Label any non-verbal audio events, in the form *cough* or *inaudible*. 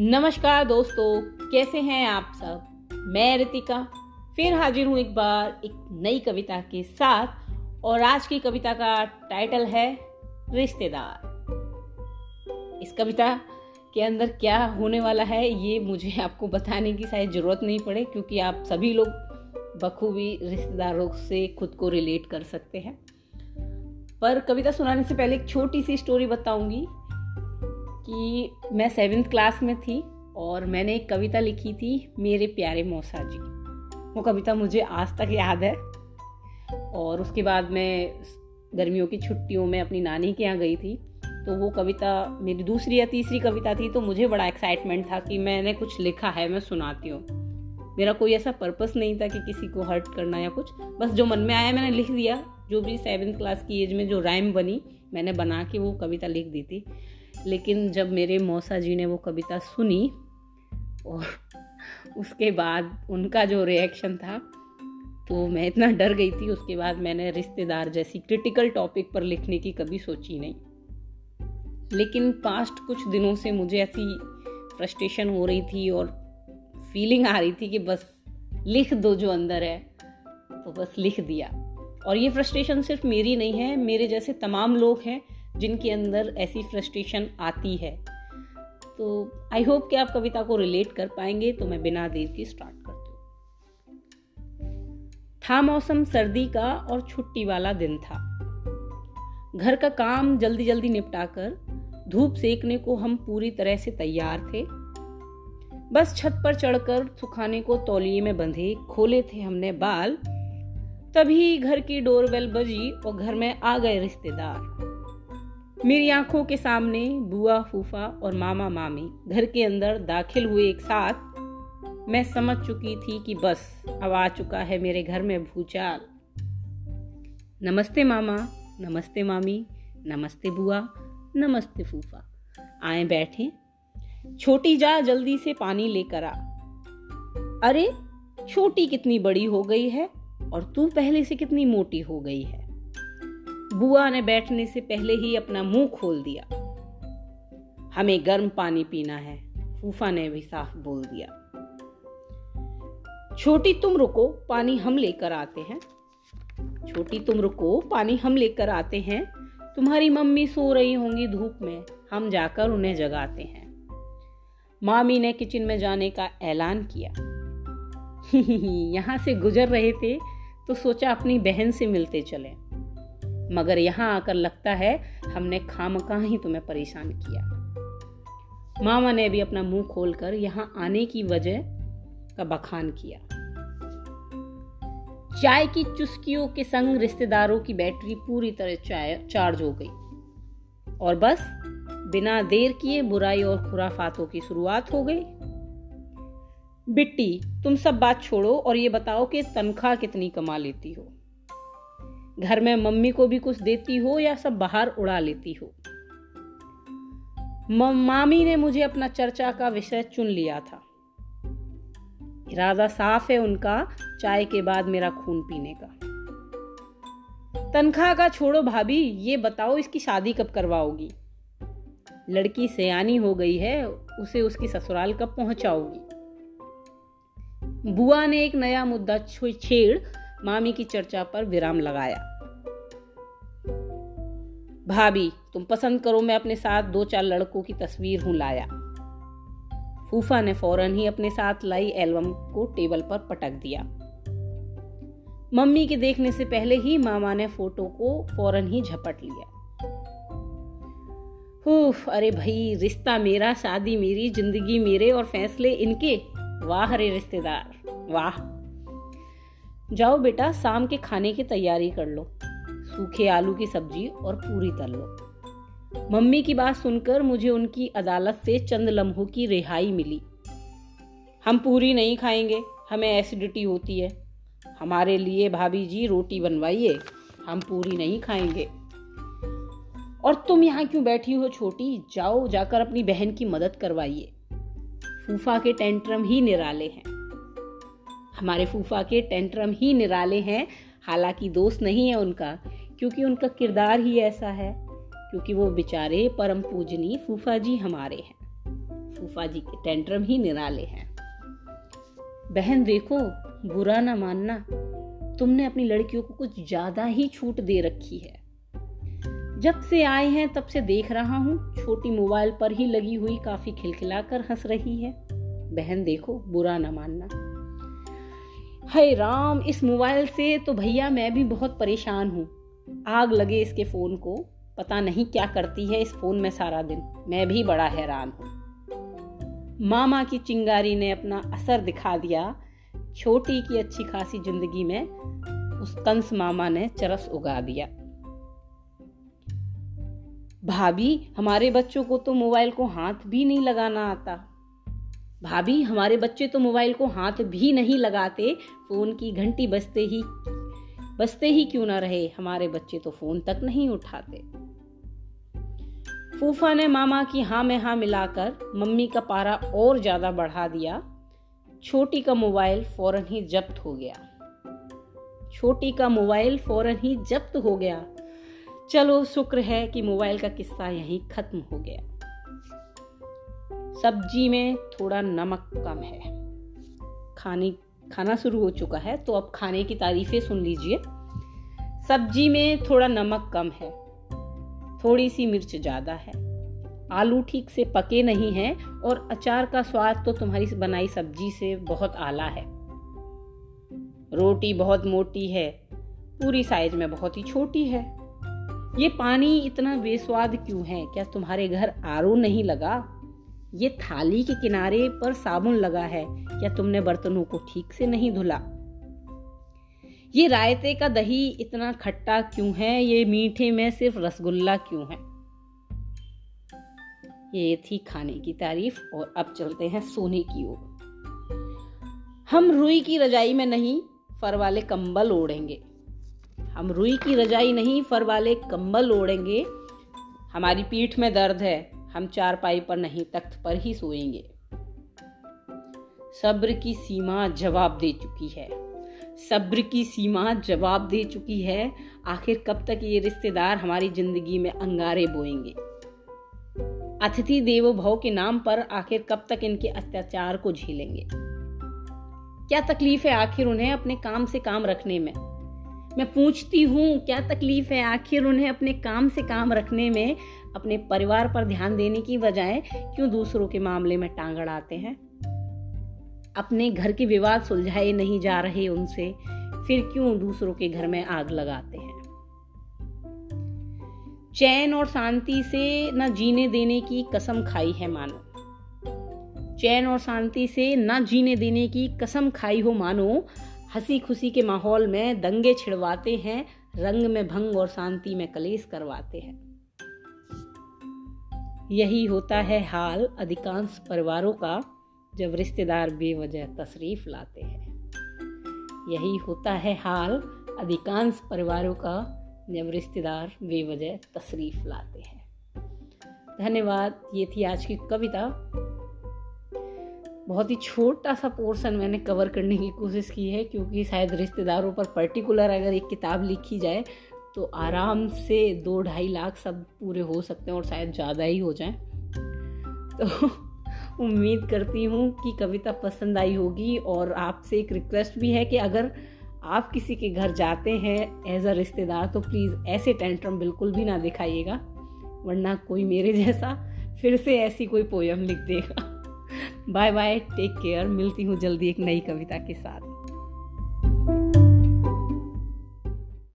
नमस्कार दोस्तों, कैसे हैं आप सब? मैं रितिका, फिर हाजिर हूँ एक बार एक नई कविता के साथ, और आज की कविता का टाइटल है रिश्तेदार। इस कविता के अंदर क्या होने वाला है, ये मुझे आपको बताने की शायद ज़रूरत नहीं पड़े, क्योंकि आप सभी लोग बखूबी रिश्तेदारों से खुद को रिलेट कर सकते हैं। पर कविता सुनाने से पहले एक छोटी सी स्टोरी बताऊँगी। कि मैं सेवेंथ क्लास में थी और मैंने एक कविता लिखी थी, मेरे प्यारे मौसा जी। वो कविता मुझे आज तक याद है और उसके बाद मैं गर्मियों की छुट्टियों में अपनी नानी के यहाँ गई थी। तो वो कविता मेरी दूसरी या तीसरी कविता थी तो मुझे बड़ा एक्साइटमेंट था कि मैंने कुछ लिखा है, मैं सुनाती हूँ। मेरा कोई ऐसा पर्पस नहीं था कि किसी को हर्ट करना या कुछ। बस जो मन में आया, मैंने लिख दिया। जो भी सेवन्थ क्लास की एज में जो राइम बनी, मैंने बना के वो कविता लिख दी थी। लेकिन जब मेरे मौसा जी ने वो कविता सुनी और उसके बाद उनका जो रिएक्शन था तो मैं इतना डर गई थी। उसके बाद मैंने रिश्तेदार जैसी क्रिटिकल टॉपिक पर लिखने की कभी सोची नहीं। लेकिन पास्ट कुछ दिनों से मुझे ऐसी फ्रस्ट्रेशन हो रही थी और फीलिंग आ रही थी कि बस लिख दो जो अंदर है तो बस लिख दिया। और ये फ्रस्ट्रेशन सिर्फ़ मेरी नहीं है, मेरे जैसे तमाम लोग हैं जिनके अंदर ऐसी फ्रस्ट्रेशन आती है। तो आई होप कि आप कविता को रिलेट कर पाएँगे तो मैं बिना देर की स्टार्ट करती हूँ। था मौसम सर्दी का और छुट्टी वाला दिन था। घर का काम जल्दी जल्दी निपटाकर, धूप सेकने को हम पूरी तरह से तैयार थे। बस छत पर चढ़कर सुखाने को तौलिए में बंधे, खोले थे हमने बाल। तभी घर की डोरबेल बजी और घर में आ गए रिश्तेदार। मेरी आँखों के सामने बुआ, फूफा और मामा, मामी घर के अंदर दाखिल हुए एक साथ, मैं समझ चुकी थी कि बस अब आ चुका है मेरे घर में भूचाल। नमस्ते मामा, नमस्ते मामी, नमस्ते बुआ, नमस्ते फूफा। आए बैठे। छोटी जा जल्दी से पानी लेकर आ। अरे, छोटी कितनी बड़ी हो गई है और तू पहले से कितनी मोटी हो गई है। बुआ ने बैठने से पहले ही अपना मुँह खोल दिया। हमें गर्म पानी पीना है, फूफा ने भी साफ़ बोल दिया। छोटी, तुम रुको, पानी हम लेकर आते हैं। छोटी, तुम रुको, पानी हम लेकर आते हैं। तुम्हारी मम्मी सो रही होंगी धूप में, हम जाकर उन्हें जगाते हैं। मामी ने किचन में जाने का ऐलान किया। *laughs* यहाँ से गुजर रहे थे तो सोचा अपनी बहन से मिलते चले। मगर यहाँ आकर लगता है हमने खाम ही तुम्हें परेशान किया। मामा ने भी अपना मुँह खोलकर यहाँ आने की वजह का बखान किया। चाय की चुस्कियों के संग रिश्तेदारों की बैटरी पूरी तरह चार्ज हो गई। और बस, बिना देर किए बुराई और खुराफातों की शुरुआत हो गई। बिट्टी, तुम सब बात छोड़ो और ये बताओ कि तनख्वाह कितनी कमा लेती हो? घर में मम्मी को भी कुछ देती हो या सब बाहर उड़ा लेती हो? मामी ने मुझे अपना चर्चा का विषय चुन लिया था। इरादा साफ़ है उनका, चाय के बाद मेरा खून पीने का। तनख्वाह का छोड़ो भाभी, ये बताओ इसकी शादी कब करवाओगी? लड़की सयानी हो गई है, उसे उसकी ससुराल कब पहुंचाओगी? बुआ ने एक नया मुद्दा छेड़ मामी की चर्चा पर विराम लगाया। भाभी तुम पसंद करो मैं अपने साथ दो चार लड़कों की तस्वीर हूँ लाया। फूफा ने फ़ौरन ही अपने साथ लाई एल्बम को टेबल पर पटक दिया। मम्मी के देखने से पहले ही मामा ने फ़ोटो को फ़ौरन ही झपट लिया। उफ, अरे भाई रिश्ता मेरा शादी मेरी ज़िंदगी मेरे और फैसले इनके। वाह रे रिश्तेदार वाह। जाओ बेटा शाम के खाने की तैयारी कर लो। सूखे आलू की सब्ज़ी और पूरी तल लो। मम्मी की बात सुनकर मुझे उनकी अदालत से चंद लम्हों की रिहाई मिली। हम पूरी नहीं खाएँगे, हमें एसिडिटी होती है। हमारे लिए भाभी जी रोटी बनवाइए, हम पूरी नहीं खाएँगे। और तुम यहाँ क्यों बैठी हो छोटी? जाओ, जाकर अपनी बहन की मदद करवाइए। फूफा के टेंट्रम ही निराले हैं। हमारे फूफा के टेंट्रम ही निराले हैं, हालाँकि दोस्त नहीं है उनका। क्योंकि उनका किरदार ही ऐसा है, क्योंकि वो बेचारे परम पूजनी फूफा जी हमारे हैं। फूफा जी के टेंट्रम ही निराले हैं। बहन देखो, बुरा ना मानना, तुमने अपनी लड़कियों को कुछ ज़्यादा ही छूट दे रखी है। जब से आए हैं, तब से देख रहा हूँ, छोटी मोबाइल पर ही लगी हुई काफ़ी खिलखिलाकर हंस रही है। बहन देखो, बुरा ना मानना। हे राम, इस मोबाइल से तो भैया मैं भी बहुत परेशान हूँ। आग लगे इसके फ़ोन को। पता नहीं क्या करती है इस फ़ोन में सारा दिन। मैं भी बड़ा हैरान हूँ। मामा की चिंगारी ने अपना असर दिखा दिया। छोटी की अच्छी खासी ज़िंदगी में उस कंस मामा ने चरस उगा दिया। भाभी, हमारे बच्चों को तो मोबाइल को हाथ भी नहीं लगाना आता। भाभी, हमारे बच्चे तो मोबाइल को हाथ भी नहीं लगाते। फ़ोन की घंटी बजते ही बजते ही क्यों ना रहे? हमारे बच्चे तो फ़ोन तक नहीं उठाते। फूफा ने मामा की हाँ में हाँ मिलाकर मम्मी का पारा और ज़्यादा बढ़ा दिया। छोटी का मोबाइल फ़ौरन ही जब्त हो गया। छोटी का मोबाइल फ़ौरन ही जब्त हो गया। चलो, शुक्र है कि मोबाइल का किस्सा यहीं खत्म हो गया। सब्ज़ी में थोड़ा नमक कम है। खाने खाना शुरू हो चुका है तो अब खाने की तारीफें सुन लीजिए। सब्ज़ी में थोड़ा नमक कम है थोड़ी सी मिर्च ज़्यादा है। आलू ठीक से पके नहीं हैं और अचार का स्वाद तो तुम्हारी बनाई सब्ज़ी से बहुत आला है। रोटी बहुत मोटी है, पूरी साइज़ में बहुत ही छोटी है। ये पानी इतना बेस्वाद क्यों है? क्या तुम्हारे घर आरो नहीं लगा? ये थाली के किनारे पर साबुन लगा है। क्या तुमने बर्तनों को ठीक से नहीं धुला? ये रायते का दही इतना खट्टा क्यों है? ये मीठे में सिर्फ़ रसगुल्ला क्यों है? ये थी खाने की तारीफ़, और अब चलते हैं सोने की ओर। हम रुई की रजाई में नहीं, फर वाले कंबल ओढ़ेंगे। हम रुई की रजाई नहीं, फर वाले कंबल ओढ़ेंगे। हमारी पीठ में दर्द है। हम चार पाई पर नहीं, तख्त पर ही सोएँगे। सब्र की सीमा जवाब दे चुकी है। सब्र की सीमा जवाब दे चुकी है। आखिर कब तक ये रिश्तेदार हमारी ज़िंदगी में अंगारे बोएँगे? अतिथि देवो भव के नाम पर आखिर कब तक इनके अत्याचार को झेलेंगे? क्या तकलीफ़ है आखिर उन्हें अपने काम से काम रखने में? मैं पूछती हूँ, क्या तकलीफ़ है आखिर उन्हें अपने काम से काम रखने में, अपने परिवार पर ध्यान देने की बजाय क्यों दूसरों के मामले में टांग अड़ाते हैं? अपने घर के विवाद सुलझाए नहीं जा रहे उनसे, फिर क्यों दूसरों के घर में आग लगाते हैं? चैन और शांति से न जीने देने की कसम खाई है मानो। चैन और शांति से न जीने देने की कसम खाई हो मानो हँसी खुशी के माहौल में दंगे छिड़वाते हैं, रंग में भंग और शांति में कलेश करवाते हैं। यही होता है हाल अधिकांश परिवारों का, जब रिश्तेदार बेवजह तशरीफ़ लाते हैं। यही होता है हाल अधिकांश परिवारों का, जब रिश्तेदार बेवजह तशरीफ़ लाते हैं। धन्यवाद, ये थी आज की कविता। बहुत ही छोटा सा पोर्शन मैंने कवर करने की कोशिश की है, क्योंकि शायद रिश्तेदारों पर पर्टिकुलर अगर एक किताब लिखी जाए तो आराम से दो ढाई लाख सब पूरे हो सकते हैं और शायद ज़्यादा ही हो जाए। तो *laughs* उम्मीद करती हूँ कि कविता पसंद आई होगी और आपसे एक रिक्वेस्ट भी है कि अगर आप किसी के घर जाते हैं एज अ रिश्तेदार तो प्लीज़ ऐसे टेंट्रम बिल्कुल भी ना दिखाइएगा, वरना कोई मेरे जैसा फिर से ऐसी कोई पोयम लिख देगा। बाय बाय टेक केयर मिलती हूँ जल्दी एक नई कविता के साथ।